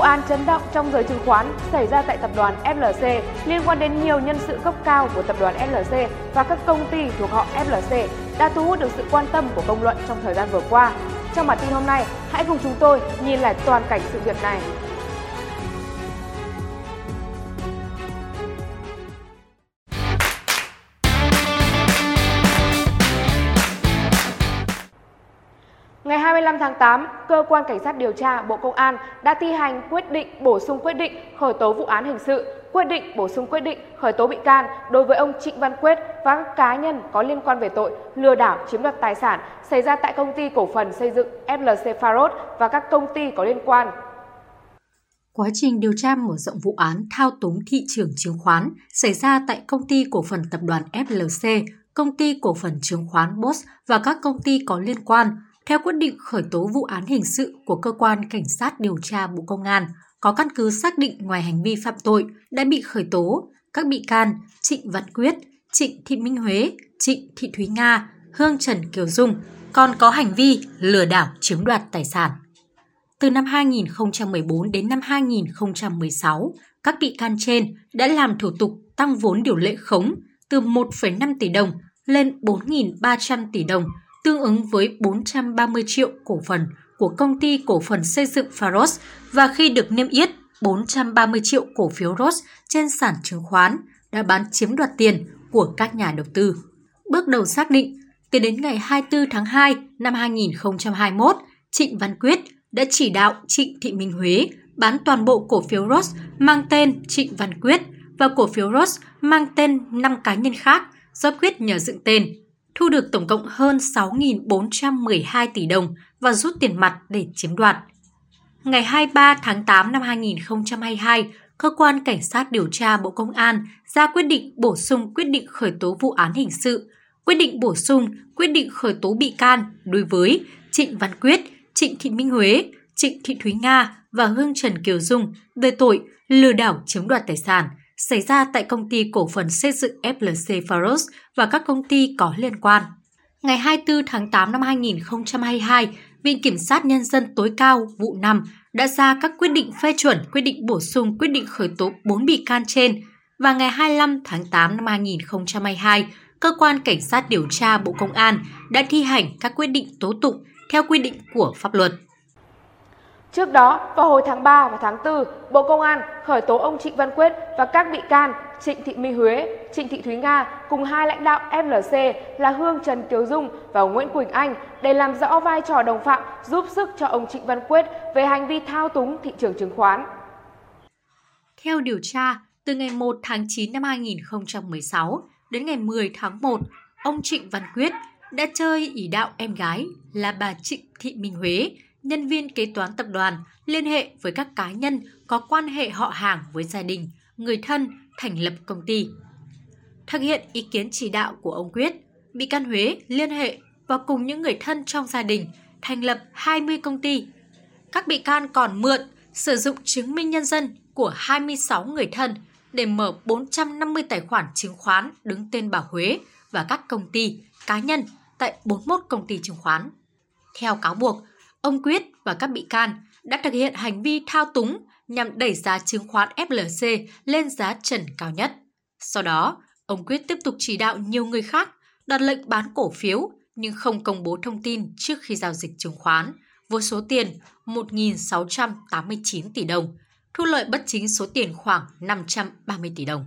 án chấn động trong giới chứng khoán xảy ra tại tập đoàn FLC liên quan đến nhiều nhân sự cấp cao của tập đoàn FLC và các công ty thuộc họ FLC đã thu hút được sự quan tâm của công luận trong thời gian vừa qua. Trong bản tin hôm nay, hãy cùng chúng tôi nhìn lại toàn cảnh sự việc này. 25 tháng 8, Cơ quan Cảnh sát điều tra Bộ Công an đã thi hành quyết định bổ sung quyết định khởi tố vụ án hình sự, quyết định bổ sung quyết định khởi tố bị can đối với ông Trịnh Văn Quyết và các cá nhân có liên quan về tội lừa đảo chiếm đoạt tài sản xảy ra tại công ty cổ phần xây dựng FLC Pharos và các công ty có liên quan. Quá trình điều tra mở rộng vụ án thao túng thị trường chứng khoán xảy ra tại công ty cổ phần tập đoàn FLC, công ty cổ phần chứng khoán bos và các công ty có liên quan – theo quyết định khởi tố vụ án hình sự của cơ quan cảnh sát điều tra Bộ Công an, có căn cứ xác định ngoài hành vi phạm tội đã bị khởi tố, các bị can Trịnh Văn Quyết, Trịnh Thị Minh Huế, Trịnh Thị Thúy Nga, Hương Trần Kiều Dung còn có hành vi lừa đảo chiếm đoạt tài sản. Từ năm 2014 đến năm 2016, các bị can trên đã làm thủ tục tăng vốn điều lệ khống từ 1,5 tỷ đồng lên 4.300 tỷ đồng tương ứng với 430 triệu cổ phần của công ty cổ phần xây dựng Faros và khi được niêm yết 430 triệu cổ phiếu ROS trên sàn chứng khoán đã bán chiếm đoạt tiền của các nhà đầu tư. Bước đầu xác định, từ đến ngày 24 tháng 2 năm 2021, Trịnh Văn Quyết đã chỉ đạo Trịnh Thị Minh Huế bán toàn bộ cổ phiếu ROS mang tên Trịnh Văn Quyết và cổ phiếu ROS mang tên 5 cá nhân khác do Quyết nhờ dựng tên thu được tổng cộng hơn 6.412 tỷ đồng và rút tiền mặt để chiếm đoạt. Ngày 23 tháng 8 năm 2022, Cơ quan Cảnh sát điều tra Bộ Công an ra quyết định bổ sung quyết định khởi tố vụ án hình sự, quyết định bổ sung quyết định khởi tố bị can đối với Trịnh Văn Quyết, Trịnh Thị Minh Huế, Trịnh Thị Thúy Nga và Hương Trần Kiều Dung về tội lừa đảo chiếm đoạt tài sản – xảy ra tại công ty cổ phần xây dựng FLC Faros và các công ty có liên quan. Ngày 24 tháng 8 năm 2022, Viện Kiểm sát Nhân dân tối cao vụ 5 đã ra các quyết định phê chuẩn quyết định bổ sung quyết định khởi tố 4 bị can trên và ngày 25 tháng 8 năm 2022, Cơ quan Cảnh sát điều tra Bộ Công an đã thi hành các quyết định tố tụng theo quy định của pháp luật. Trước đó, vào hồi tháng 3 và tháng 4, Bộ Công an khởi tố ông Trịnh Văn Quyết và các bị can Trịnh Thị Minh Huế, Trịnh Thị Thúy Nga cùng hai lãnh đạo FLC là Hương Trần Kiều Dung và Nguyễn Quỳnh Anh để làm rõ vai trò đồng phạm giúp sức cho ông Trịnh Văn Quyết về hành vi thao túng thị trường chứng khoán. Theo điều tra, từ ngày 1 tháng 9 năm 2016 đến ngày 10 tháng 1, ông Trịnh Văn Quyết đã chơi ỷ đạo em gái là bà Trịnh Thị Minh Huế nhân viên kế toán tập đoàn liên hệ với các cá nhân có quan hệ họ hàng với gia đình, người thân thành lập công ty. Thực hiện ý kiến chỉ đạo của ông Quyết, bị can Huế liên hệ và cùng những người thân trong gia đình thành lập 20 công ty. Các bị can còn mượn, sử dụng chứng minh nhân dân của 26 người thân để mở 450 tài khoản chứng khoán đứng tên bà Huế và các công ty, cá nhân tại 41 công ty chứng khoán. Theo cáo buộc, ông Quyết và các bị can đã thực hiện hành vi thao túng nhằm đẩy giá chứng khoán FLC lên giá trần cao nhất. Sau đó, ông Quyết tiếp tục chỉ đạo nhiều người khác đặt lệnh bán cổ phiếu nhưng không công bố thông tin trước khi giao dịch chứng khoán với số tiền 1.689 tỷ đồng, thu lợi bất chính số tiền khoảng 530 tỷ đồng.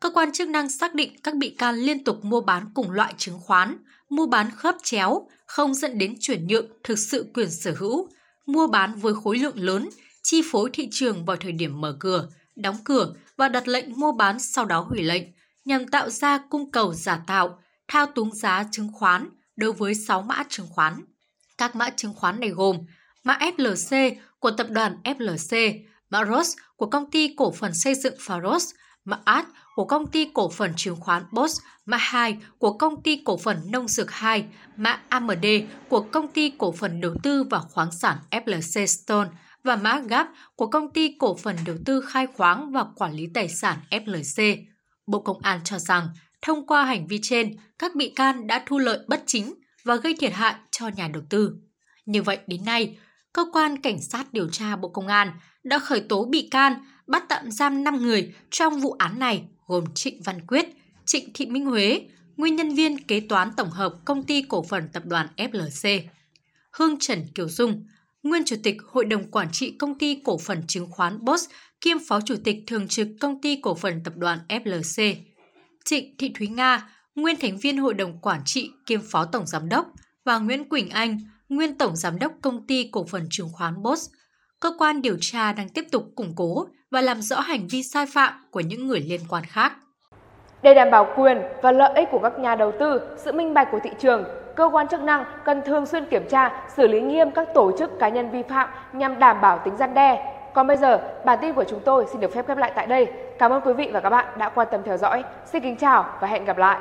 Cơ quan chức năng xác định các bị can liên tục mua bán cùng loại chứng khoán, mua bán khớp chéo, không dẫn đến chuyển nhượng thực sự quyền sở hữu, mua bán với khối lượng lớn, chi phối thị trường vào thời điểm mở cửa, đóng cửa và đặt lệnh mua bán sau đó hủy lệnh nhằm tạo ra cung cầu giả tạo, thao túng giá chứng khoán đối với 6 mã chứng khoán. Các mã chứng khoán này gồm mã FLC của tập đoàn FLC, mã ROS của công ty cổ phần xây dựng Faros mã AD của công ty cổ phần chứng khoán BOSS, mã 2 của công ty cổ phần nông dược 2, mã AMD của công ty cổ phần đầu tư và khoáng sản FLC Stone và mã GAP của công ty cổ phần đầu tư khai khoáng và quản lý tài sản FLC. Bộ Công an cho rằng, thông qua hành vi trên, các bị can đã thu lợi bất chính và gây thiệt hại cho nhà đầu tư. Như vậy đến nay, cơ quan cảnh sát điều tra Bộ Công an đã khởi tố bị can, bắt tạm giam 5 người trong vụ án này gồm Trịnh Văn Quyết, Trịnh Thị Minh Huế, nguyên nhân viên kế toán tổng hợp công ty cổ phần tập đoàn FLC, Hương Trần Kiều Dung, nguyên chủ tịch Hội đồng Quản trị Công ty Cổ phần Chứng khoán BOSS kiêm Phó Chủ tịch Thường trực Công ty Cổ phần Tập đoàn FLC, Trịnh Thị Thúy Nga, nguyên thành viên Hội đồng Quản trị kiêm Phó Tổng Giám đốc và Nguyễn Quỳnh Anh, nguyên Tổng Giám đốc Công ty Cổ phần Chứng khoán BOSS. Cơ quan điều tra đang tiếp tục củng cố và làm rõ hành vi sai phạm của những người liên quan khác. Để đảm bảo quyền và lợi ích của các nhà đầu tư, sự minh bạch của thị trường, cơ quan chức năng cần thường xuyên kiểm tra, xử lý nghiêm các tổ chức cá nhân vi phạm nhằm đảm bảo tính gian đe. Còn bây giờ, bản tin của chúng tôi xin được phép khép lại tại đây. Cảm ơn quý vị và các bạn đã quan tâm theo dõi. Xin kính chào và hẹn gặp lại.